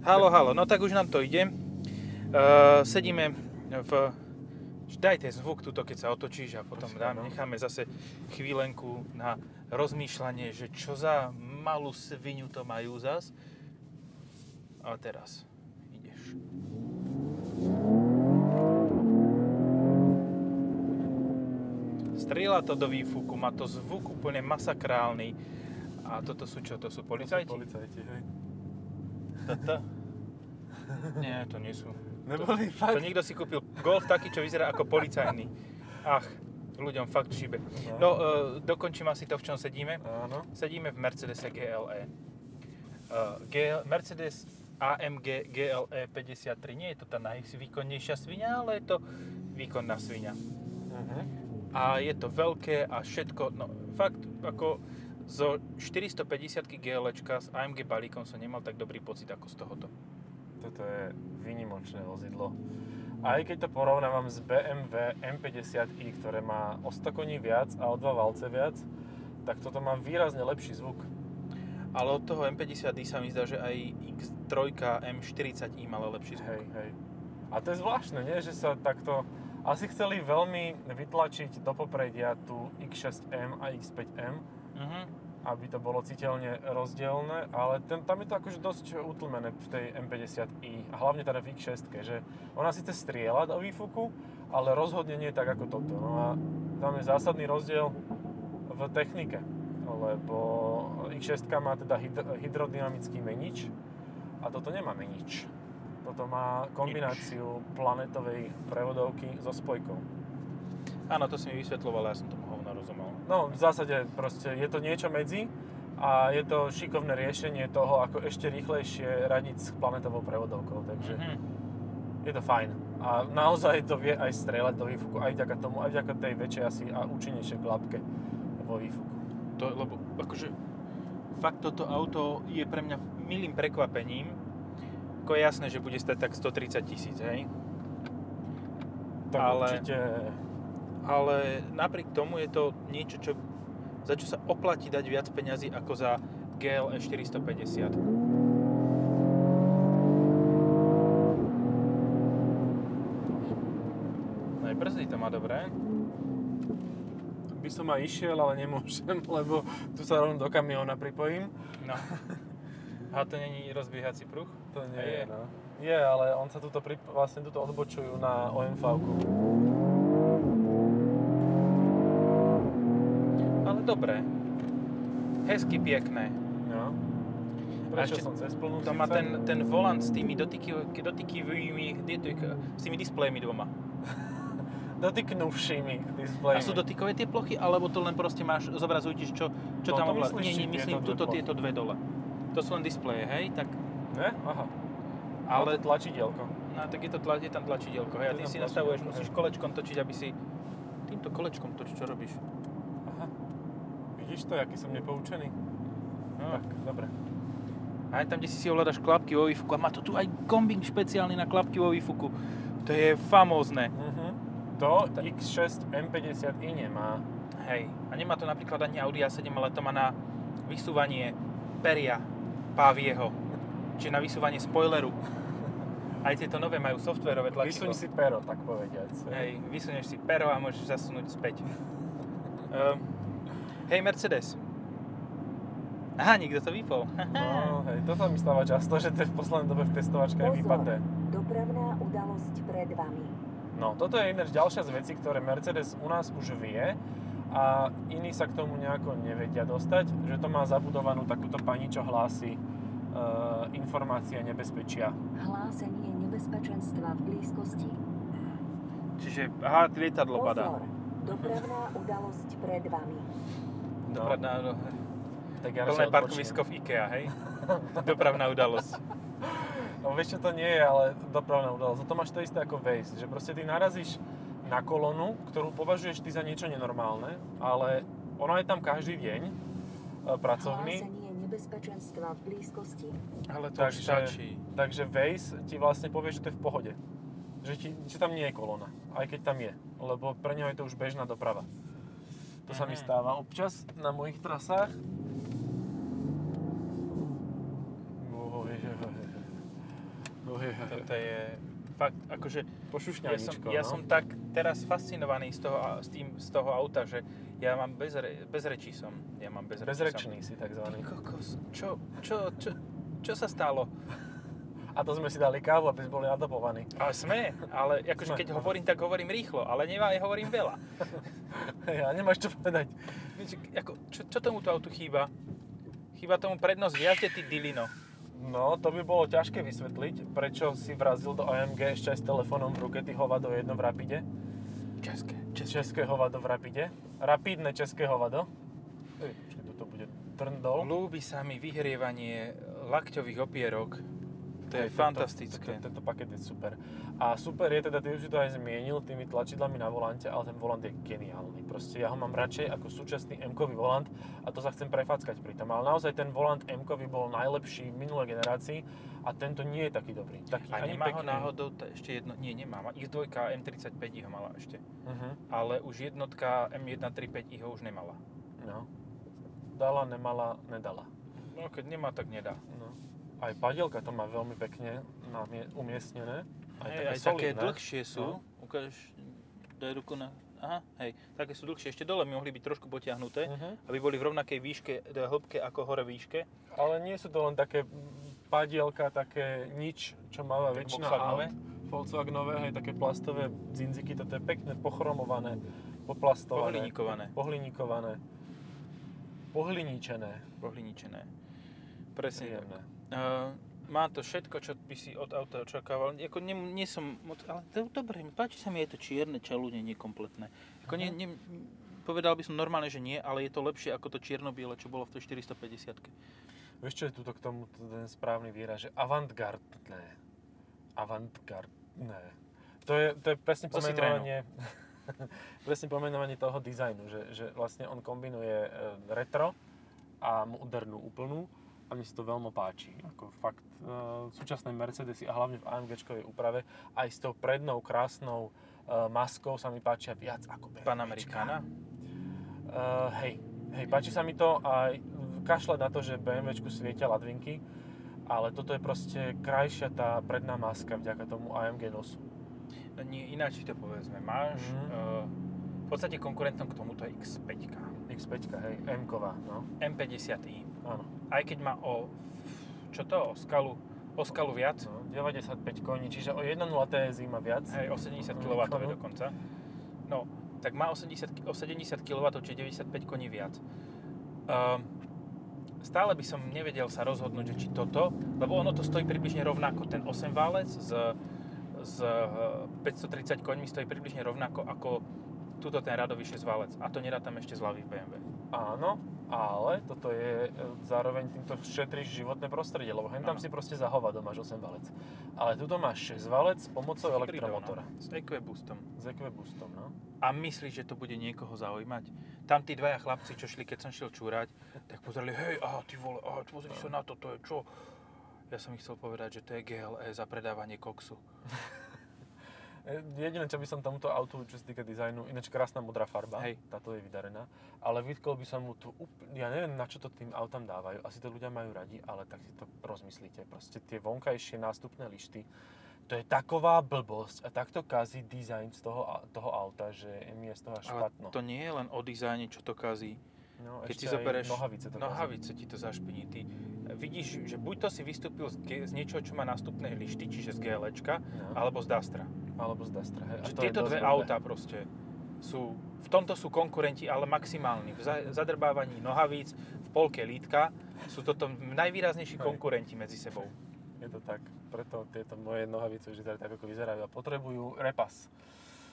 Halo, halo, no tak už nám to ide. Uh, sedíme v... Daj ten zvuk tuto, keď sa otočíš a potom dám, no. necháme zase chvílenku na rozmýšľanie, že čo za malú svinu to majú zas. A teraz ideš. Strieľa to do výfuku, má to zvuk úplne masakrálny. A toto sú čo? To sú policajti? Policajti, hej. Toto? Nie, to nie sú. Neboli To fakt? niekto si kúpil golf taký, čo vyzerá ako policajný. Ach, ľuďom fakt šíbe. No, uh, dokončím asi to, v čom sedíme. Áno. Sedíme v Mercedes GLE. Uh, GL, Mercedes AMG GLE 53. Nie je to tá najvýkonnejšia svinia, ale je to výkonná svinia. Uh-huh. A je to veľké a všetko, no fakt, ako zo 450 GLčka s AMG balíkom som nemal tak dobrý pocit ako z tohoto. Toto je výnimočné vozidlo. Aj keď to porovnávam s BMW M50i, ktoré má o 100 koní viac a o 2 valce viac, tak toto má výrazne lepší zvuk. Ale od toho M50i sa mi zdá, že aj X3 M40i mala lepší zvuk. Hej, hej. A to je zvláštne, nie? Že sa takto... Asi chceli veľmi vytlačiť do popredia tú X6M a X5M, Mhm. aby to bolo citeľne rozdielne, ale ten, tam je to akože dosť utlmené v tej M50i, a hlavne teda v X6, že ona síce strieľa do výfuku, ale rozhodne nie tak ako toto. No a tam je zásadný rozdiel v technike, lebo X6 má teda hyd- hydrodynamický menič a toto nemá menič. Toto má kombináciu planetovej prevodovky so spojkou. Áno, to si mi vysvetloval, ja som tomu hovno rozumel. No, v zásade proste je to niečo medzi a je to šikovné riešenie toho, ako ešte rýchlejšie radiť s planetovou prevodovkou, takže Mhm. je to fajn. A naozaj to vie aj strieľať do výfuku, aj vďaka tomu, aj vďaka tej väčšej asi a účinnejšej klapke vo výfuku. To, lebo akože fakt toto auto je pre mňa milým prekvapením. Ako je jasné, že bude stať tak 130 tisíc, hej? Tak Ale- určite, Ale napriek tomu je to niečo, čo, za čo sa oplatí dať viac peňazí ako za GLE 450. No aj brzdy to má dobré. by som aj išiel, ale nemôžem, lebo tu sa rovno do kamióna pripojím. No. A to není rozbiehací pruh? To nie je, je. no. Je, ale on sa tuto, prip- vlastne tuto odbočujú na omv dobré. Hezky pekné. No. Prečo ešte som cez plnú To má síce? ten, ten volant s tými dotyky, dotykivými, s tými displejmi dvoma. dotyknuvšími displejmi. A sú dotykové tie plochy, alebo to len proste máš, zobrazujú ti, čo, čo tam Toto ovláda? myslíš, Nie, nie, myslím tieto tuto tieto dve dole. To sú len displeje, hej? Tak, Ne? Aha. ale, Ale tlačidielko. no, tak je, to tla, je tam tlačidielko, hej? A ty tam si nastavuješ, musíš kolečkom točiť, aby si... Týmto kolečkom točiť, čo robíš? Vidíš to, aký som nepoučený? No. Tak, dobre. A aj tam, kde si si ovládaš klapky vo výfuku. A má to tu aj kombík špeciálny na klapky vo výfuku. To je famózne. Mhm. To X6 M50i nemá. Hej. A nemá to napríklad ani Audi A7, ale to má na vysúvanie peria pávieho. Čiže na vysúvanie spoileru. Aj tieto nové majú softverové tlačidlo. Vysuň si pero, tak povediac. Hej, vysunieš si pero a môžeš zasunúť späť. Um, hej, Mercedes. Aha, nikto to vypol. No, hej, to sa mi stáva často, že to je v poslednej dobe v testovačke je vypadé. dopravná udalosť pred vami. No, toto je ináč ďalšia z vecí, ktoré Mercedes u nás už vie a iní sa k tomu nejako nevedia dostať, že to má zabudovanú takúto pani, čo hlási e, informácie nebezpečia. Hlásenie nebezpečenstva v blízkosti. Čiže, aha, lietadlo padá. Pozor, dopravná udalosť pred vami. Dopravná, no, Tak ja plné parkovisko v IKEA, hej? Dopravná udalosť. No vieš čo to nie je, ale dopravná udalosť. To máš to isté ako Waze, že proste ty narazíš na kolonu, ktorú považuješ ty za niečo nenormálne, ale ono je tam každý deň e, pracovný, nebezpečenstva v blízkosti. Ale to Takže- stačí. Takže Waze ti vlastne povie, že to je v pohode. Že, ti, že tam nie je kolona, aj keď tam je. Lebo pre neho je to už bežná doprava. To sa mi stáva občas na mojich trasách. Toto je fakt, akože ja som, Pošušňaničko, ja no. som tak teraz fascinovaný z toho, z, tým, z toho auta, že ja mám bez, re, bez rečí som. Ja mám bez Bezrečný si Som. Ty takzvaný. kokos, čo, čo, čo, čo sa stalo? A to sme si dali kávu, aby sme boli nadopovaní. Ale sme, ale akože Sme. keď hovorím, tak hovorím rýchlo, ale nevá, ja hovorím veľa. Ja nemáš čo povedať. Ako, čo, čo tomuto autu chýba? Chýba tomu prednosť v jazde, ty dilino. No, to by bolo ťažké vysvetliť, prečo si vrazil do AMG ešte aj s telefónom v ruke, ty hovado jedno v Rapide. České. České hovado v Rapide. Rapidné české hovado. Ej, toto bude trndol. Ľúbi sa mi vyhrievanie lakťových opierok. To je fantastické. Tento, tento paket je super. A super je teda, ty už to aj zmienil tými tlačidlami na volante, ale ten volant je geniálny. Proste ja ho mám radšej ako súčasný m volant a to sa chcem prefackať pri tom. Ale naozaj ten volant m bol najlepší v minulej generácii a tento nie je taký dobrý. Taký A ani nemá ho pekný. náhodou t- ešte jedno, nie, nemá, má X2 M35 ho mala ešte. Uh-huh. Ale už jednotka M135 ho už nemala. No. Dala, nemala, nedala. No keď nemá, tak nedá. No. Aj padielka to má veľmi pekne namie- umiestnené. Aj, Hej, také aj také dlhšie sú. No. Ukážeš, daj ruku na... Aha, hej, také sú dlhšie. Ešte dole by mohli byť trošku potiahnuté, Mhm. aby boli v rovnakej výške, teda hĺbke ako hore výške. Ale nie sú to len také padielka, také nič, čo Tak väčšina aut. Volkswagenové, hej, také plastové dzinziky, toto je pekné, pochromované, poplastované. Pohliníkované. Pohliníkované. Pohliníčené. Pohliníčené. Presne tak. Uh, má to všetko, čo by si od auta očakával. Ako nie, nie som moc, ale to dobre, páči sa mi aj to čierne čalúne, nekompletné. Ako nie, Mhm. nie, povedal by som normálne, že nie, ale je to lepšie ako to čierno-biele, čo bolo v tej 450 Vieš, čo je tuto k tomu ten správny výraz, že avantgardné. Avantgardné. To je, to je presne pomenovanie, presne pomenovanie toho dizajnu, že, že vlastne on kombinuje e, retro a modernú úplnú a mne sa to veľmi páči. Ako fakt, e, súčasné Mercedesy a hlavne v AMG-čkovej úprave aj s tou prednou krásnou e, maskou sa mi páčia viac ako BMW. Panamericana. Uh, hej, hej, páči sa mi to a kašľať na to, že BMWčku svietia ladvinky, ale toto je proste krajšia tá predná maska vďaka tomu AMG nosu. No nie, ináč to povedzme. Máš, Mhm. uh, v podstate konkurentom k tomuto je X5. X5, hej, M-ková, no, M50i. áno. Aj keď má o, čo to, o skalu, o skalu viac, no 95 koní, čiže o 1.0 TSI má viac. hej, o 70 No, kW dokonca. No, tak má 80, ki- o 70 kW, čiže 95 koní viac. Um, stále by som nevedel sa rozhodnúť, že či toto, lebo ono to stojí približne rovnako. Ten 8 válec s, s eh, 530 koňmi stojí približne rovnako ako tuto ten radový 6 válec. A to nedá tam ešte zľavy v BMW. Áno, ale toto je e, zároveň týmto šetríš životné prostredie, lebo hen tam Áno. si proste za hovado máš 8 valec. Ale tuto máš 6 valec s pomocou elektromotora. no. S EQ boostom. S EQ boostom, no. A myslíš, že to bude niekoho zaujímať? Tam tí dvaja chlapci, čo šli, keď som šiel čúrať, tak pozerali, hej, aha, ty vole, aha, pozri sa na to, to je čo? Ja som ich chcel povedať, že to je GLE za predávanie koksu. E, Jediné, čo by som tomuto autu, čo sa týka dizajnu, ináč krásna modrá farba, Hej. táto je vydarená, ale vytkol by som mu tu, ja neviem, na čo to tým autám dávajú, asi to ľudia majú radi, ale tak si to rozmyslíte. Proste tie vonkajšie nástupné lišty, to je taková blbosť a takto kazí dizajn z toho, toho auta, že mi je z toho Ale špatno. to nie je len o dizajne, čo to kazí. No, Keď si zoberieš nohavice to nohavice, ti to zašpiní. Ty vidíš, že buď to si vystúpil z, G- z niečoho, čo má nástupné lišty, čiže z GLčka, No. alebo z Dastra. Alebo z Dastra, hej. A Že to je tieto dve autá proste sú, v tomto sú konkurenti, ale maximálni. V za- zadrbávaní nohavíc, v polke lítka sú toto najvýraznejší Hej. konkurenti medzi sebou. Je to tak, preto tieto moje nohavice vyzerajú tak, ako vyzerajú a potrebujú repas.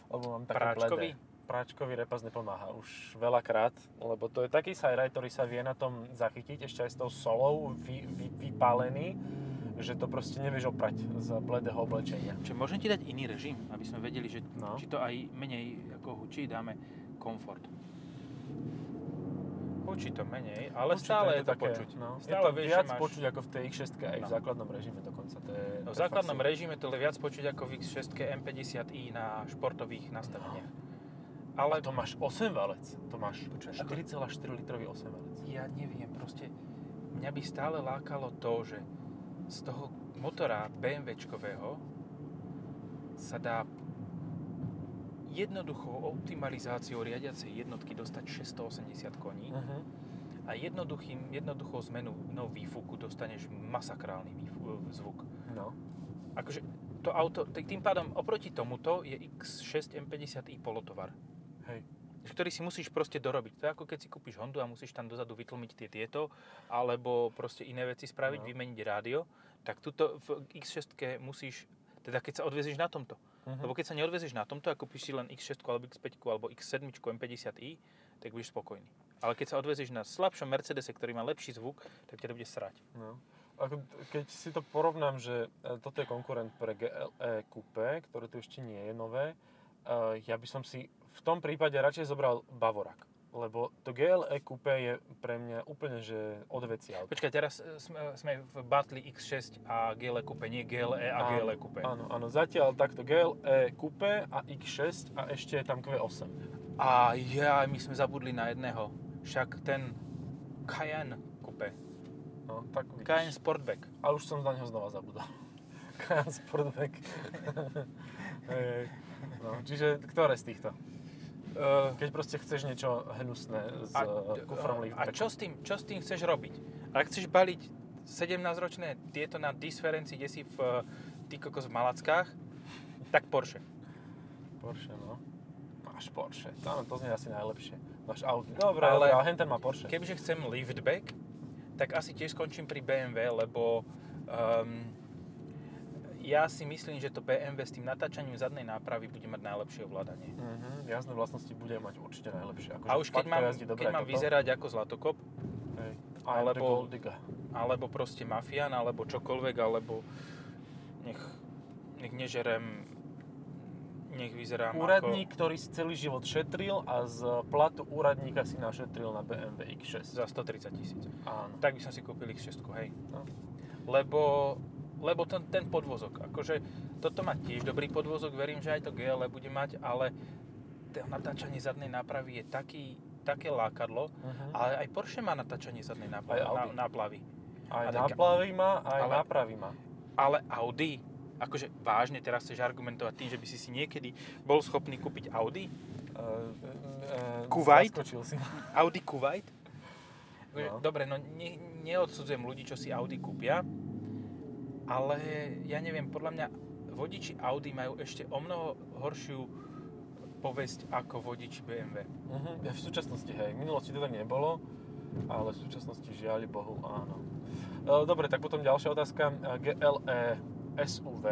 Lebo mám také Práčkový? bledé. Práčkový repas nepomáha už veľakrát, lebo to je taký sajraj, ktorý sa vie na tom zachytiť, ešte aj s tou solou vy, vy, vypálený, že to proste nevieš oprať z bledého oblečenia. Čiže môžem ti dať iný režim, aby sme vedeli, že No. či to aj menej ako hučí, dáme komfort. Hučí to menej, ale Určite stále je to, také, počuť. No, je Stále to vieš, viac máš... počuť ako v tej X6 aj v No. základnom režime dokonca. To je, No, to v je základnom režime to je viac počuť ako v X6 M50i na športových nastaveniach. Ale Ale to máš 8 valec. To máš Počkaj, ako- 4,4 litrový 8 valec. ja neviem, proste mňa by stále lákalo to, že z toho motora BMWčkového sa dá jednoduchou optimalizáciou riadiacej jednotky dostať 680 koní Uh-huh. a jednoduchým, jednoduchou zmenou no, výfuku dostaneš masakrálny výfu- zvuk. No. Akože to auto, tým pádom oproti tomuto je X6 M50i polotovar, Hej. ktorý si musíš proste dorobiť. To je ako keď si kúpiš Hondu a musíš tam dozadu vytlmiť tie tieto, alebo proste iné veci spraviť, No. vymeniť rádio, tak tuto v X6 musíš, teda keď sa odvezieš na tomto, Uh-huh. lebo keď sa neodvezieš na tomto a kúpiš si len X6 alebo X5 alebo X7 M50i, tak budeš spokojný. Ale keď sa odvezieš na slabšom Mercedese, ktorý má lepší zvuk, tak ťa to bude srať. No. Ako, keď si to porovnám, že e, toto je konkurent pre GLE Coupe, ktoré tu ešte nie je nové, e, ja by som si v tom prípade radšej zobral Bavorak. Lebo to GLE Coupe je pre mňa úplne, že odveci auto. Počkaj, teraz e, sme, sme v Battle X6 a GLE Coupe, nie GLE a Áno, GLE Coupe. Áno, áno, zatiaľ takto GLE Coupe a X6 a ešte je tam Q8. A ja, my sme zabudli na jedného. Však ten Cayenne Coupe. No, tak vidíš. Cayenne Sportback. A už som na neho znova zabudol. Cayenne Sportback. No, čiže ktoré z týchto? Uh, Keď proste chceš niečo hnusné s a, a, kufrom a čo, s tým, čo s tým chceš robiť? Ak chceš baliť 17-ročné tieto na disferenci, kde si v eh, ty kokos v Malackách, tak Porsche. Porsche, no. Máš Porsche. Áno, to znie asi najlepšie. Máš Audi. Dobre, Ale- ale, ale Henten má Porsche. Kebyže chcem liftback, tak asi tiež skončím pri BMW, lebo um, ja si myslím, že to BMW s tým natáčaním zadnej nápravy bude mať najlepšie ovládanie. Mhm, jazdné vlastnosti bude mať určite najlepšie. Akože A už keď mám, keď mám ako to. vyzerať ako zlatokop, Hej. alebo- alebo... Proste mafián, alebo čokoľvek, alebo nech, nech nežerem, nech vyzerám Úradník, ktorý si celý život šetril a z platu úradníka si našetril na BMW ako X6. za 130 tisíc. Áno. Tak by som si kúpil X6, hej. No. Lebo, lebo ten, ten podvozok, akože toto má tiež dobrý podvozok, verím, že aj to GLE bude mať, ale to natáčanie zadnej nápravy je taký, také lákadlo, Mhm. ale aj Porsche má natáčanie zadnej nápravy, Aj Audi. na, náplavy. Aj a tak- náplavy má, aj ale- nápravy má. Ale Audi, akože vážne teraz chceš argumentovať tým, že by si si niekedy bol schopný kúpiť Audi? Uh, uh, Kuwait? Si. Audi Kuwait? No. Dobre, no ne, neodsudzujem ľudí, čo si Audi kúpia, ale ja neviem, podľa mňa vodiči Audi majú ešte o mnoho horšiu povesť ako vodiči BMW. Mhm, ja v súčasnosti, hej. V minulosti to tak nebolo, ale v súčasnosti žiaľ Bohu áno. E, Dobre, tak potom ďalšia otázka. E, GLE SUV,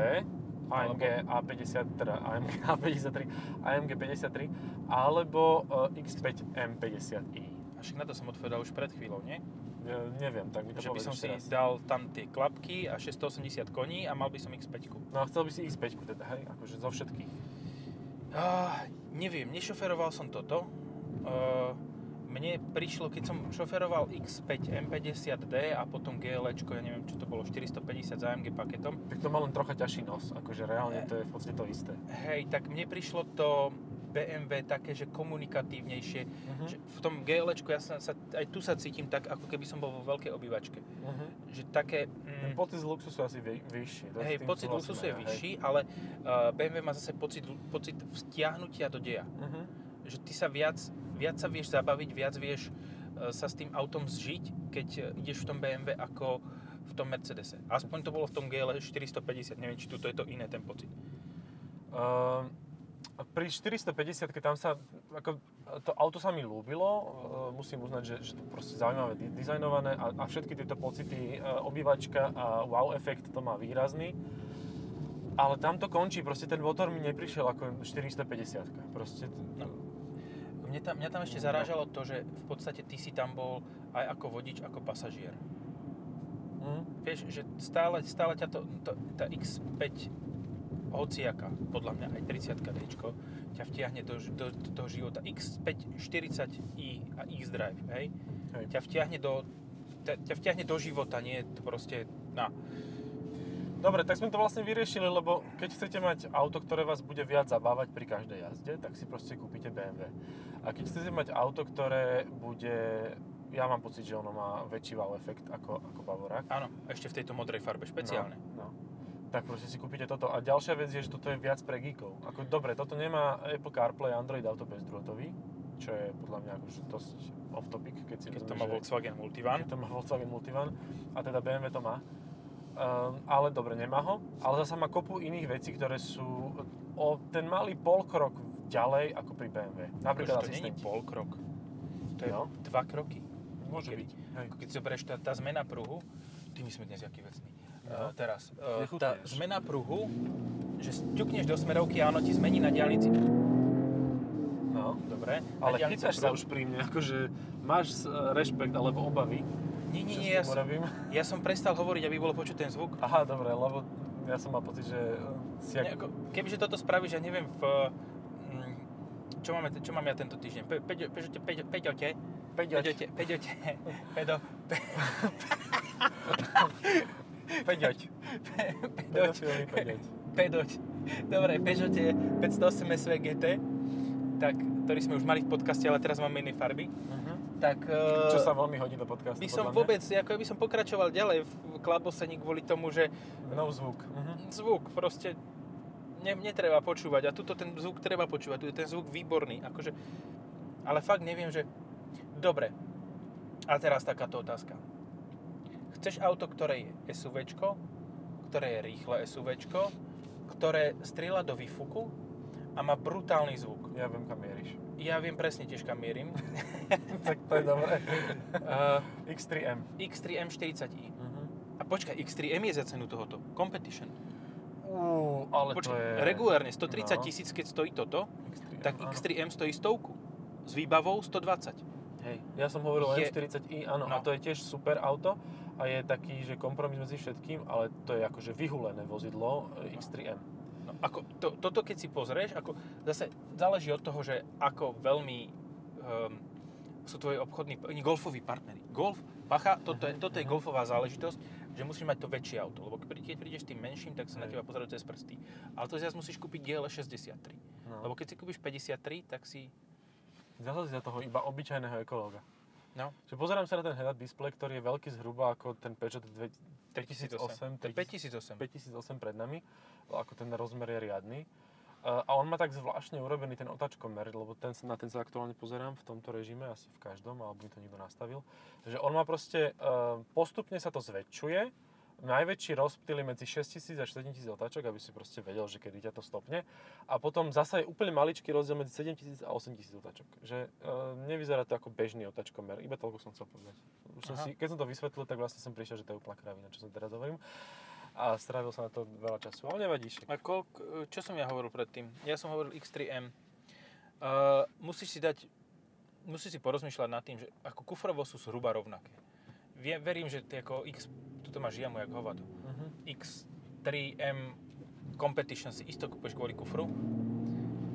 AMG A50, teda AMG A53, AMG 53, alebo e, X5 M50i. Však na to som odpovedal už pred chvíľou, nie? Ja neviem, tak mi to Že by som si raz. dal tam tie klapky a 680 koní a mal by som X5. No a chcel by si X5 teda, hej? Akože zo všetkých. Uh, neviem, nešoferoval som toto. Uh, mne prišlo, keď som šoferoval X5 M50D a potom GLčko, ja neviem, čo to bolo, 450 za AMG paketom. Tak to má len trocha ťažší nos, akože reálne to je v podstate to isté. Hej, tak mne prišlo to BMW také, že komunikatívnejšie. Mhm. Že v tom GLčku ja sa, sa, aj tu sa cítim tak, ako keby som bol vo veľkej obývačke. Mhm. Že také... Ten Mm, pocit z luxusu asi vy, vyšší. hej, pocit súhlasíme, luxusu je hej. vyšší, ale uh, BMW má zase pocit, pocit vtiahnutia do deja. Mhm. že ty sa viac, viac sa vieš zabaviť, viac vieš e, sa s tým autom zžiť, keď e, ideš v tom BMW ako v tom Mercedese. Aspoň to bolo v tom GL 450, neviem, či tu to je to iné ten pocit. Ehm, pri 450 keď tam sa, ako, to auto sa mi ľúbilo, ehm, musím uznať, že, že to proste zaujímavé di- dizajnované a, a všetky tieto pocity, e, obývačka a wow efekt to má výrazný. Ale tam to končí, proste ten motor mi neprišiel ako 450 Proste, No. Mne tam, mňa tam ešte zarážalo to, že v podstate ty si tam bol aj ako vodič, ako pasažier. hm? Vieš, že stále, stále ťa to, to, tá X5 hociaka, podľa mňa aj 30 d ťa vtiahne do, do, do toho života. X5 40i a X-Drive, hej? Hej. ťa vtiahne do ťa, ťa vtiahne do života, nie to proste na. Dobre, tak sme to vlastne vyriešili, lebo keď chcete mať auto, ktoré vás bude viac zabávať pri každej jazde, tak si proste kúpite BMW. A keď chcete mať auto, ktoré bude ja mám pocit, že ono má väčší wow efekt ako, ako Bavorák. Áno, ešte v tejto modrej farbe, špeciálne. No, no. Tak proste si kúpite toto. A ďalšia vec je, že toto je viac pre geekov. Ako, dobre, toto nemá Apple CarPlay, Android Auto bezdrôtový, čo je podľa mňa akože dosť off topic, keď si Keď to vezmeš, má Volkswagen Multivan. keď to má Volkswagen Multivan a teda BMW to má. Um, ale dobre, nemá ho. Ale zasa má kopu iných vecí, ktoré sú o ten malý polkrok ďalej ako pri BMW. Napríklad Akože to není asistenti. pol krok. To je No. dva kroky. Môže Kedy? byť. Hej. Keď si zoberieš tá, tá zmena pruhu, ty my sme dnes jaký vecný. No. Uh, teraz, uh, tá zmena pruhu, že ťukneš do smerovky a ono ti zmení na diálnici. No. Dobre. Ale chytáš sa už pri mne, akože máš uh, rešpekt alebo obavy, Nie, nie, nie, ja som, robím. ja som prestal hovoriť, aby bolo počuť ten zvuk. Aha, dobre, lebo ja som mal pocit, že uh, si Ne, jak... ako, kebyže toto spravíš, ja neviem, v... mm, Čo, máme, čo mám ja tento týždeň? Pe, peďo, peďote, peďo, peďote, peďote, peďote, pedo, pe, Peďoť. pedoť, Pedofilný peďoť. pedoť. Dobre, Peugeote 508 SV GT, tak, ktorý sme už mali v podcaste, ale teraz máme iné farby. Mhm. Tak Čo eh, sa veľmi hodí do podcastu, by som vôbec, ako by som pokračoval ďalej v klabosení kvôli tomu, že No zvuk. Mhm. zvuk proste ne, netreba počúvať a tuto ten zvuk treba počúvať, tu je ten zvuk výborný, akože, ale fakt neviem, že, dobre, a teraz takáto otázka. Chceš auto, ktoré je SUVčko, ktoré je rýchle SUVčko, ktoré strieľa do výfuku a má brutálny zvuk. Ja viem, kam mieríš. Ja viem presne tiež, kam mierim. tak to je dobré. Uh, X3M. X3 M40i. Mhm. A počkaj, X3M je za cenu tohoto. Competition. Uú, ale to Počkaj, je... regulárne 130 No. tisíc, keď stojí toto, X3M, tak áno. X3M stojí stovku. S výbavou 120. Hej, ja som hovoril Je- M40i, áno, No. a to je tiež super auto a je taký, že kompromis medzi všetkým, ale to je akože vyhulené vozidlo e, X3M. No, ako, to, toto keď si pozrieš, ako, zase záleží od toho, že ako veľmi um, sú tvoji obchodní, golfoví partneri. Golf, pacha, toto je, toto je golfová záležitosť, že musíš mať to väčšie auto, lebo keď, prídeš tým menším, tak sa na teba pozerajú cez prsty. Ale to zase musíš kúpiť GL63. No. Lebo keď si kúpiš 53, tak si... Zase za toho iba obyčajného ekológa. No, Že pozerám sa na ten head-up display, ktorý je veľký zhruba ako ten Peugeot 5008. 3008, To je 5008. 5008 pred nami, ako ten rozmer je riadny. A on má tak zvláštne urobený ten otačkomer, lebo ten, na ten sa aktuálne pozerám v tomto režime, asi v každom, alebo mi to niekto nastavil. Že on má proste, uh, postupne sa to zväčšuje, najväčší rozptyl je medzi 6000 a 7000 otáčok, aby si proste vedel, že kedy ťa to stopne. A potom zasa je úplne maličký rozdiel medzi 7000 a 8000 otáčok. Že uh, nevyzerá to ako bežný otačkomer, iba toľko som chcel povedať. Už som si, keď som to vysvetlil, tak vlastne som prišiel, že to je úplná kravina, čo som teraz hovorím. A strávil som na to veľa času, ale nevadí však. A koľk, čo som ja hovoril predtým? Ja som hovoril X3M. Uh, musíš si dať, musíš si porozmýšľať nad tým, že ako kufrovo sú zhruba rovnaké. Vie, verím, že ty ako X, tuto máš jamu jak hovado. Uh-huh. X3M Competition si isto kúpeš kvôli kufru.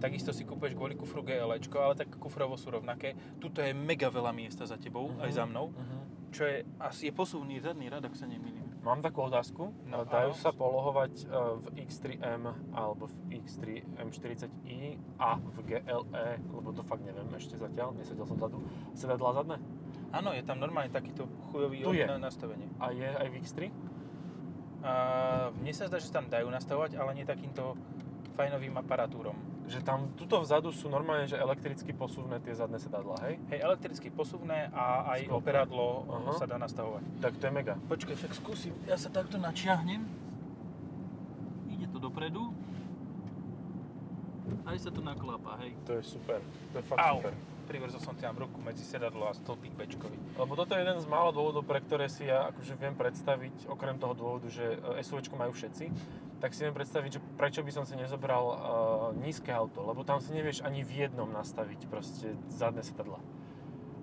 Takisto si kúpeš kvôli kufru GLčko, ale tak kufrovo sú rovnaké. Tuto je mega veľa miesta za tebou, Mhm. aj za mnou. Uh-huh. Čo je, asi je posuvný zadný rad, ak sa nemýlim. Mám takú otázku. No, Dajú áno. sa polohovať e, v X3M alebo v X3 M40i a v GLE, lebo to fakt neviem ešte zatiaľ, nesedel som vzadu. Sedadlá zadné? Áno, je tam normálne takýto chujový Tu je. na- nastavenie. A je aj v X3? A mne sa zdá, že tam dajú nastavovať, ale nie takýmto fajnovým aparatúrom. Že tam, tuto vzadu sú normálne, že elektricky posuvné tie zadné sedadlá, hej? Hej, elektricky posuvné a aj Sklopné. operadlo Aha. sa dá nastavovať. Tak to je mega. Počkaj, však skúsim. Ja sa takto načiahnem. Ide to dopredu. Aj sa to naklápa, hej. To je super. To je fakt Au. super. Privrzol som tam ruku medzi sedadlo a stĺpik bečkový. Lebo toto je jeden z málo dôvodov, pre ktoré si ja akože viem predstaviť, okrem toho dôvodu, že e, SUVčko majú všetci, tak si viem predstaviť, že prečo by som si nezobral uh, nízke auto, lebo tam si nevieš ani v jednom nastaviť proste zadné sedadla.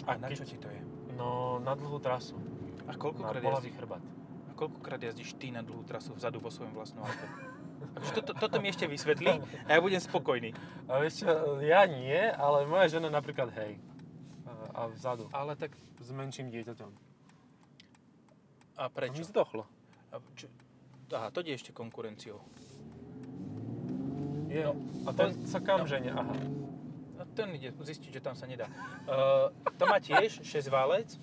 A A na keď- čo ti to je? No, na dlhú trasu. A koľkokrát jazdíš, chrbát. a koľkokrát jazdíš ty na dlhú trasu vzadu vo svojom vlastnom aute? Akože toto, toto mi ešte vysvetlí a ja budem spokojný. A vieš čo, ja nie, ale moja žena napríklad hej. A, vzadu. Ale tak... S menším dieťaťom. A prečo? Mi zdochlo. A čo? Aha, to ide ešte konkurenciou. Je. No, a ten on- sa kam no. žene? Aha. A ten ide zistiť, že tam sa nedá. Uh, to má tiež 6 válec,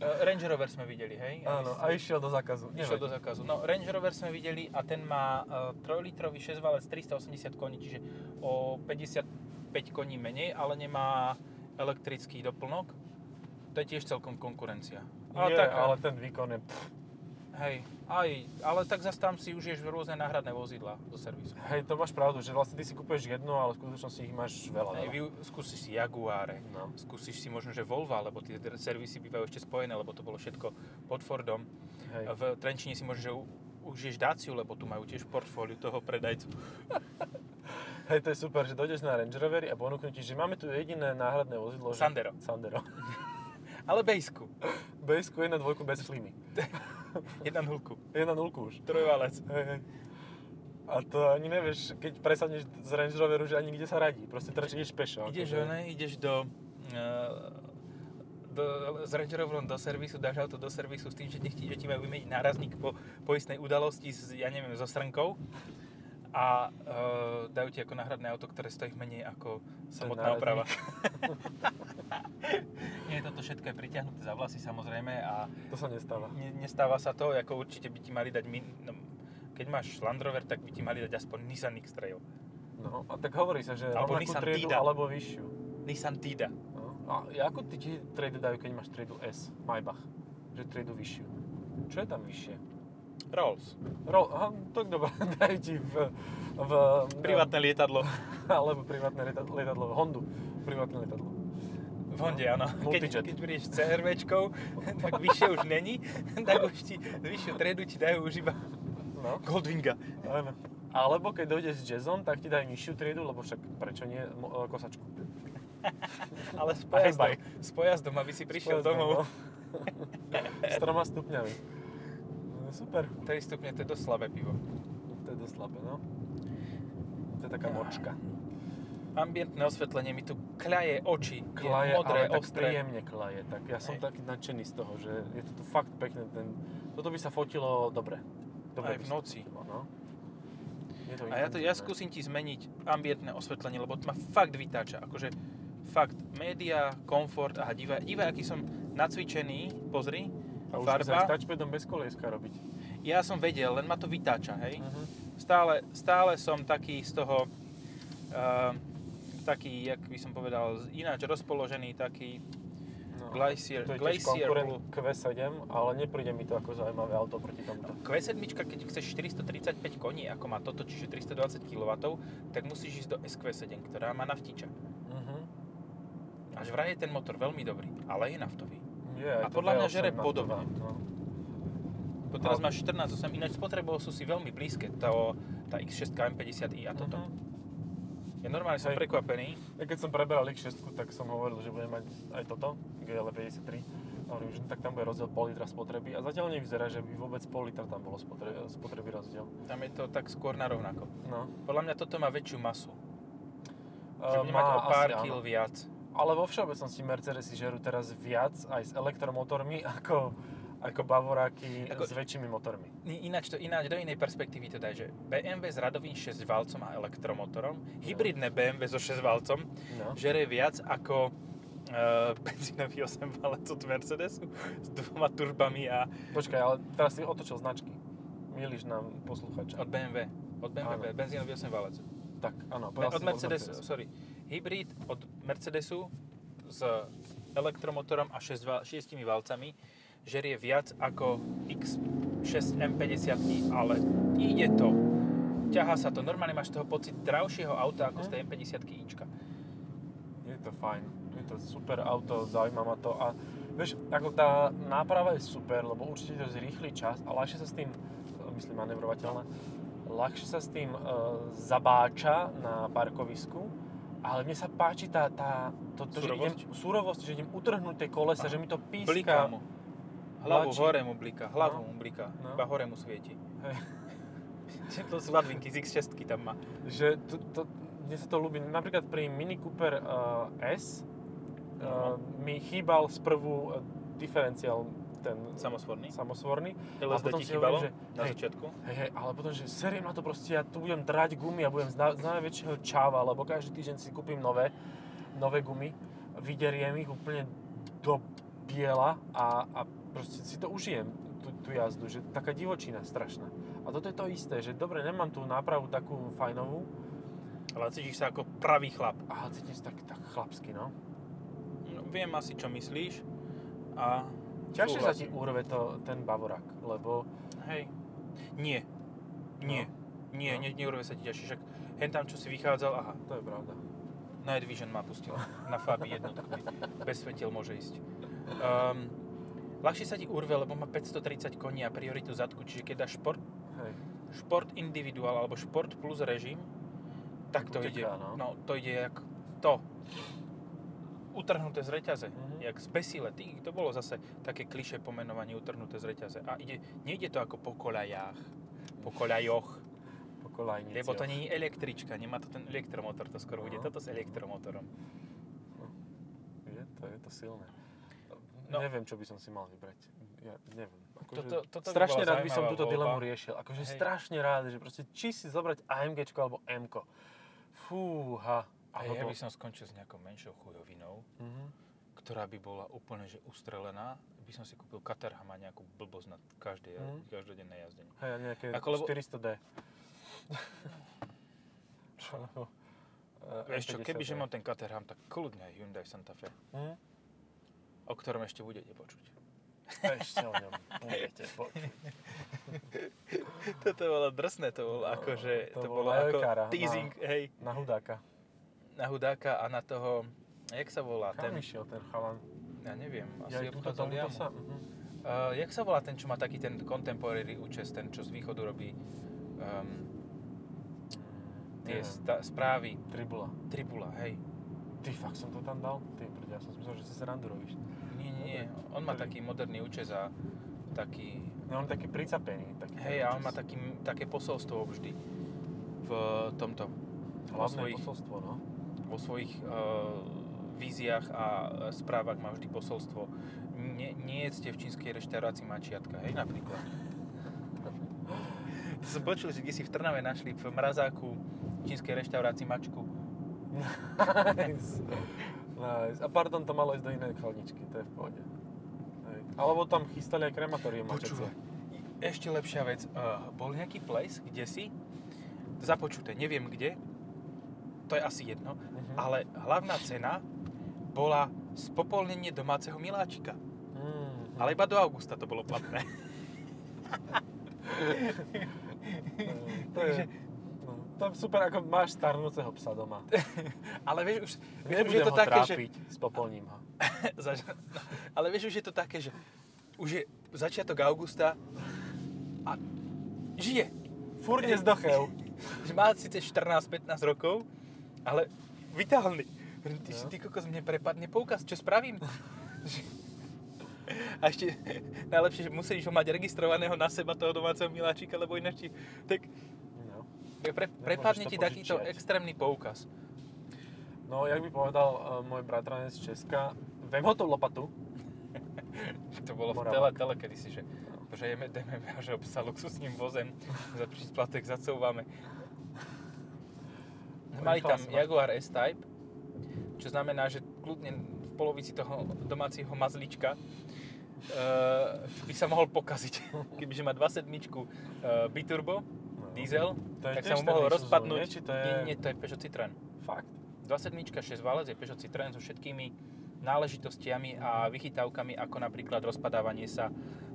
Range Rover sme videli, hej? Áno, a išiel do zákazu. Išiel Nevadí. do zákazu. No, Range Rover sme videli a ten má uh, 3-litrový 6-valec 380 koní, čiže o 55 koní menej, ale nemá elektrický doplnok. To je tiež celkom konkurencia. Je, tak, ale ten výkon je... Pff, Hej, aj, ale tak zase tam si užiješ rôzne náhradné vozidla do servisu. Hej, to máš pravdu, že vlastne ty si kúpeš jedno, ale v skutočnosti ich máš veľa. Hej, skúsiš si Jaguare, no. skúsiš si možno, že Volvo, lebo tie servisy bývajú ešte spojené, lebo to bolo všetko pod Fordom. Hej. V Trenčine si možno, že užiješ Daciu, lebo tu majú tiež portfóliu toho predajcu. Hej, to je super, že dojdeš na Range Rovery a ponúknú ti, že máme tu jediné náhradné vozidlo. Sandero. Že... Sandero. ale Bejsku. Bejsku je na dvojku bez sliny. Jedna nulku. 1 nulku už. Trojvalec. A to ani nevieš, keď presadneš z Range Roveru, že ani kde sa radí. Proste teraz ideš pešo. Ideš, akože. ne, ideš do, eh, do, s Range Roverom do servisu, dáš auto do servisu s tým, že ti, že ti majú vymeniť nárazník po, po udalosti s, ja neviem, so srnkou a uh, dajú ti ako náhradné auto, ktoré stojí menej ako samotná oprava. Nie, toto všetko je pritiahnuté za vlasy samozrejme a To sa nestáva. ne, nestáva sa to, ako určite by ti mali dať, min, no, keď máš Land Rover, tak by ti mali dať aspoň Nissan X-Trail. No, a tak hovorí sa, že Alebo Nissan triedu Tida. alebo vyššiu. Nissan Tida. No. A ako ti triedu dajú, keď máš triedu S, Maybach? Že triedu vyššiu. Čo je tam vyššie? Rolls. Ro, aha, to dobré, dajú ti v, v... Privátne lietadlo. Alebo privátne lietadlo, lietadlo Hondu. Privátne lietadlo. V Honde, áno. Keď, Multijet. keď prídeš s CRVčkou, tak vyššie už není, tak už ti vyššiu triedu ti dajú už iba No, Goldwinga. áno. Alebo keď dojdeš s jazzom, tak ti dajú nižšiu triedu, lebo však prečo nie mo- e, kosačku. Ale s pojazdom, s pojazdom, aby si prišiel S pojazdom, domov. no. s troma stupňami. No, super. 3 stupne, to je dosť slabé pivo. To je dosť slabé, no. To je taká močka. Ambientné osvetlenie mi tu kľaje oči. Klaje, je modré, ale tak ostré. príjemne klaje. Tak ja som Hej. taký nadšený z toho, že je to tu fakt pekné. Ten, toto by sa fotilo dobre. dobre Aj v noci. fotilo, no. Je to A ja, to, ja skúsim ti zmeniť ambientné osvetlenie, lebo to ma fakt vytáča. Akože fakt, média, komfort a divaj, divaj, aký som nacvičený, pozri, A už farba. touchpadom bez kolieska robiť. Ja som vedel, len ma to vytáča, hej. Uh-huh. Stále, stále som taký z toho, uh, taký, jak by som povedal, ináč rozpoložený, taký No. Glacier, To je Glacier konkurent Q7, ale nepríde mi to ako zaujímavé auto proti tomuto. Q7, keď chceš 435 koní, ako má toto, čiže 320 kW, tak musíš ísť do SQ7, ktorá má naftiča. Uh-huh. Až vraj je ten motor veľmi dobrý, ale je naftový. Je, A podľa mňa V8 žere podobne. No. Bo teraz Ale- máš 14,8, ináč spotrebou sú si veľmi blízke, to, tá X6 M50i a toto. Mhm. Ja normálne som Hej. prekvapený, Ja keď som preberal X6, tak som hovoril, že budem mať aj toto, GL53. A hovorím, že tak tam bude rozdiel pol litra spotreby a zatiaľ nevyzerá, že by vôbec pol litra tam bolo spotreby, spotreby rozdiel. tam je to tak skôr na rovnako. No. Podľa mňa toto má väčšiu masu, že Uh, bude mať o pár kil viac. Ale vo všeobecnosti Mercedesy žerú teraz viac aj s elektromotormi ako, ako Bavoráky Ako- s väčšími motormi. Ináč to ináč do inej perspektívy to daj, že BMW s radovým 6 valcom a elektromotorom, hybridné BMW so 6 valcom, No. žere viac ako uh, benzínový 8 valec od Mercedesu s dvoma turbami a Počkaj, ale teraz si otočil značky. Milíš nám posluchača. od BMW. Od BMW, Áno. benzínový 8 valec. Tak, áno, Ne, od si Mercedesu, sorry. Hybrid od Mercedesu s elektromotorom a 6, val, 6 valcami žerie viac ako X6 M50, ale ide to. Ťahá sa to. Normálne máš toho pocit dravšieho auta ako z tej M50 ička. Je to fajn, je to super auto, zaujíma ma to a vieš, ako tá náprava je super, lebo určite to zrýchli čas a ľahšie sa s tým, myslím manevrovateľné, ľahšie sa s tým e, zabáča na parkovisku, ale mne sa páči tá, tá to, to, že idem, Surovosť? že idem utrhnúť tie kolesa, Áno. že mi to Bliká píska. mu. Hlavu Tlačí. hore mu bliká, hlavu No. mu bliká, No. iba hore mu svieti. Hej. to sú ladvinky z X6 tam má. Že to, to, mne sa to ľúbi. Napríklad pri Mini Cooper uh, S uh, mi chýbal sprvu uh, diferenciál ten Samosvorný. samosvorný. LSD ti chýbalo že na hej, začiatku. Hej, hej, ale potom, že seriem na to proste, ja tu budem drať gumy a budem z, na, z najväčšieho čáva, lebo každý týždeň si kúpim nové, nové gumy, vyderiem ich úplne do biela a, a proste si to užijem, tú, tú jazdu, že taká divočina strašná. A toto je to isté, že dobre, nemám tú nápravu takú fajnovú, Ale cítiš sa ako pravý chlap. ale cítim sa tak, tak chlapsky, no. No, viem asi, čo myslíš. A Ťažšie sa ti urve to, ten Bavorak, lebo Hej. Nie. Nie. Nie, No. nie, neurve sa ti ťažšie. Však hen tam, čo si vychádzal, aha, to je pravda. Night Vision ma pustil. Na Fabi jednotku. Bez svetiel môže ísť. Um, ľahšie sa ti urve, lebo má 530 koní a prioritu zadku, čiže keď dáš šport, Hej. šport individuál alebo šport plus režim, tak to Uteká, ide, no. no. to ide jak to. Utrhnuté z reťaze, Mhm. jak z besile. Ty, to bolo zase také kliše pomenovanie utrhnuté z reťaze. A ide, nejde to ako po koľajách, po koľajoch, Po kolajnici. lebo to nie je električka, nemá to ten elektromotor, to skoro bude No. toto s elektromotorom. Je to, je to silné. No. Neviem, čo by som si mal vybrať. Ja neviem. Akože Toto- toto by strašne rád by som túto voľba. dilemu riešil. Akože Hej. strašne rád, že proste či si zobrať AMG alebo M. Fúha. A ja by som skončil s nejakou menšou chujovinou, Mhm. ktorá by bola úplne že ustrelená, by som si kúpil Caterham a nejakú blbosť na každej, Mhm. každodenné jazdenie. Hej, nejaké Ako lebo- 400D. Čo? Eh, Vieš čo, M50D. kebyže mám ten Caterham, tak kľudne aj Hyundai Santa Fe, Mhm. o ktorom ešte budete počuť. Ešte o ňom budete počuť. Toto bolo drsné, to bolo No, akože, to to, bolo ako teasing, hej, Na hudáka. Na hudáka a na toho, jak sa volá Kam ten, išiel ten chalan? ja neviem, Ja asi túto obchádzal jamu. sa? Mhm. Uh, jak sa volá ten, čo má taký ten contemporary účes, ten, čo z východu robí um, tie sta- správy, Tribula. Tribula, hej. Ty fakt som to tam dal? Ty brď, ja som si myslel, že si srandu robíš. Nie, nie, nie, on má taký moderný účes a taký, No on je taký pricapený. Taký hej, a on má taký, také posolstvo vždy v tomto, Hlavné svojich, posolstvo, no. Vo svojich uh, víziách a e, správach má vždy posolstvo. Nie, nie jedzte v čínskej reštaurácii mačiatka, hej, napríklad. To som počul, že kde si v Trnave našli v mrazáku v čínskej reštaurácii mačku. nice. nice. A pardon, to malo ísť do inej chladničky, to je v pohode. Hej. Alebo tam chystali aj krematórium. Počúvaj, ešte lepšia vec. Uh, bol nejaký ples, kde si, započuté, neviem kde, to je asi jedno, Mhm. ale hlavná cena bola spopolnenie domáceho miláčika. Mhm. Ale iba do augusta to bolo platné. to je, no, to je super, ako máš starnúceho psa doma. Ale vieš, už, vieš, už je to také, že... trápiť, spopolním ho. Ale vieš, už je to také, že už je začiatok augusta a žije. Furt nezdochel. Že má síce 14-15 rokov, ale vitálny. Ty, No. ty kokos, mne prepadne poukaz, čo spravím? A ešte najlepšie, že musíš ho mať registrovaného na seba, toho domáceho miláčika, lebo ináč ti, tak No. pre, prepadne ti takýto požičiať. extrémny poukaz. no, jak by povedal uh, môj bratranec z Česka, vem ho tú lopatu. To bolo v Moravák. tele, tele kedysi, že, že jeme, deme že obsa luxusným vozem, za príplatek zacouvame. Mali tam. Jaguar S-Type, čo znamená, že kľudne v polovici toho domáceho mazlička uh, by sa mohol pokaziť. Kebyže má 2.7 uh, biturbo, No. diesel, To tak sa mu mohol rozpadnúť. nie? To je... Nie, nie, to je Peugeot Citroën. Fakt? 2.7, 6 válec je Peugeot Citroën so všetkými náležitostiami a vychytávkami, ako napríklad rozpadávanie sa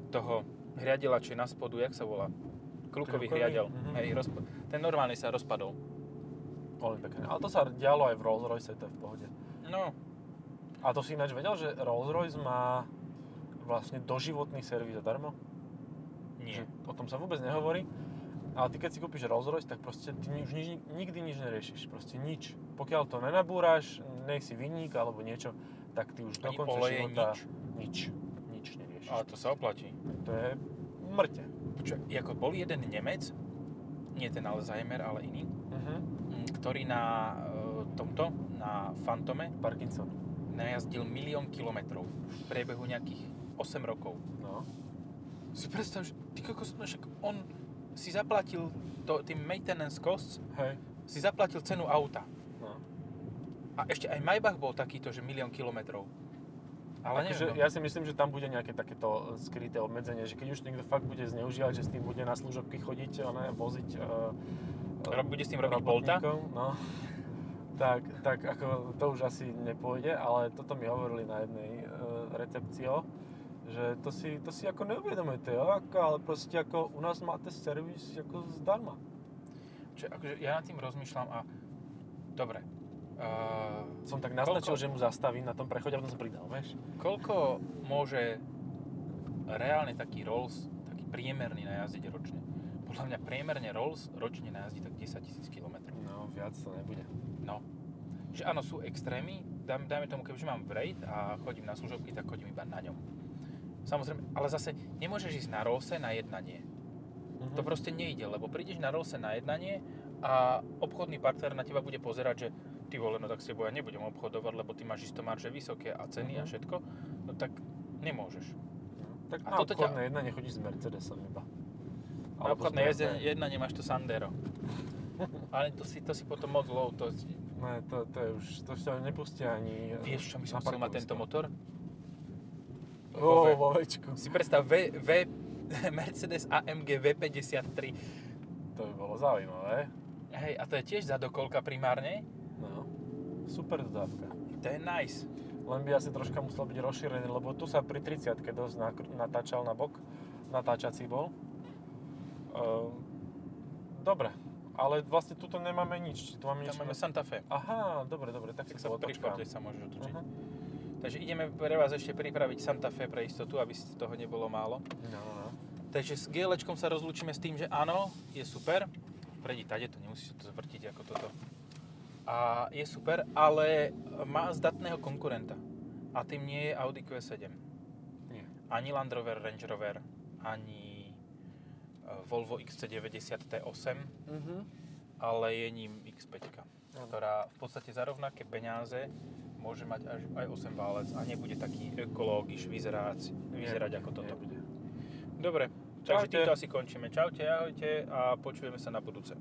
toho hriadela, čo je na spodu, jak sa volá? Kľukový hriadel. Mhm. Hej, rozpa- ten normálne sa rozpadol. Veľmi pekné. Ale to sa dialo aj v Rolls Royce, to je v pohode. No, A to si ináč vedel, že Rolls Royce má vlastne doživotný servis zadarmo? nie. Že o tom sa vôbec nehovorí. Ale ty keď si kúpiš Rolls Royce, tak proste ty už nič, nikdy nič neriešiš. Proste nič. Pokiaľ to nenabúraš, nech si vinník alebo niečo, tak ty už do konca života nič. nič. Nič neriešiš. Ale to sa oplatí. To je mŕte. Počuj, ako bol jeden Nemec, nie ten Alzheimer, ale iný, Uh-huh. Ktorý na e, tomto, na Fantome, Parkinson. najazdil milión kilometrov v priebehu nejakých 8 rokov. No. Si predstav, že ty kokos, no však on si zaplatil to, tým maintenance costs, Hej. si zaplatil cenu auta. No. A ešte aj Maybach bol takýto, že milión kilometrov. Ale akože no. ja si myslím, že tam bude nejaké takéto skryté obmedzenie, že keď už niekto fakt bude zneužívať, že s tým bude na služobky chodiť, ne, voziť uh, Rob- bude s tým robiť Bolta? no, tak, tak ako to už asi nepôjde, ale toto mi hovorili na jednej uh, recepcio, že to si, to si ako neuvedomujete, jo, ako, ale proste ako u nás máte servis ako zdarma. Čo, akože ja nad tým rozmýšľam a... Dobre. Uh, Som tak naznačil, Koľko? že mu zastavím na tom prechode a potom som pridal, vieš? koľko môže reálne taký Rolls, taký priemerný najazdiť ročne? Podľa mňa priemerne Rolls ročne najazdí tak 10 000 km. No, viac to nebude. No. Že áno, sú extrémy. Dám, dajme tomu, keďže mám Wraith a chodím na služobky, tak chodím iba na ňom. Samozrejme, ale zase nemôžeš ísť na Rollse na jednanie. Mhm. To proste nejde, lebo prídeš na Rollse na jednanie a obchodný partner na teba bude pozerať, že ty vole, no tak s tebou ja nebudem obchodovať, lebo ty máš isto marže vysoké a ceny a Mhm. všetko, no tak nemôžeš. No, tak A na toto ťa- obchodné jedna nechodíš s Mercedesom iba. Na Alebo s obchodné BMW. jezde, jednanie máš to Sandero. Ale to si, to si potom moc low, to. Ne, to, to je už, to sa nepustia ani Vieš, čo by som chcel mať tento motor? Vo vo Včku. Si predstav v, v, Mercedes AMG V53. To by bolo zaujímavé. Hej, a to je tiež zadokolka primárne. No. Super dodávka. To je nice. Len by asi troška musel byť rozšírený, lebo tu sa pri 30 dosť natáčal na bok. Natáčací bol. Ehm, dobre, ale vlastne tuto nemáme nič. Tu máme Tam niečo? máme Santa Fe. Aha, dobre, dobre, tak, Tak sa pri fote sa môžeš otočiť. Aha. Takže ideme pre vás ešte pripraviť Santa Fe pre istotu, aby si toho nebolo málo. No, no. Takže s GL sa rozlúčime s tým, že áno, je super. Prejdi tade, to nemusíš to zvrtiť ako toto. A je super, ale má zdatného konkurenta. A tým nie je Audi Q7. Nie. Ani Land Rover Range Rover, ani Volvo XC90 T8, Mhm. ale je ním X5, Áno. ktorá v podstate za rovnaké peniaze môže mať až aj 8 válec a nebude taký ekológiš vyzerať, vyzerať ako toto. Nebude. Dobre, takže týmto asi končíme. Čaute, ahojte a počujeme sa na budúce.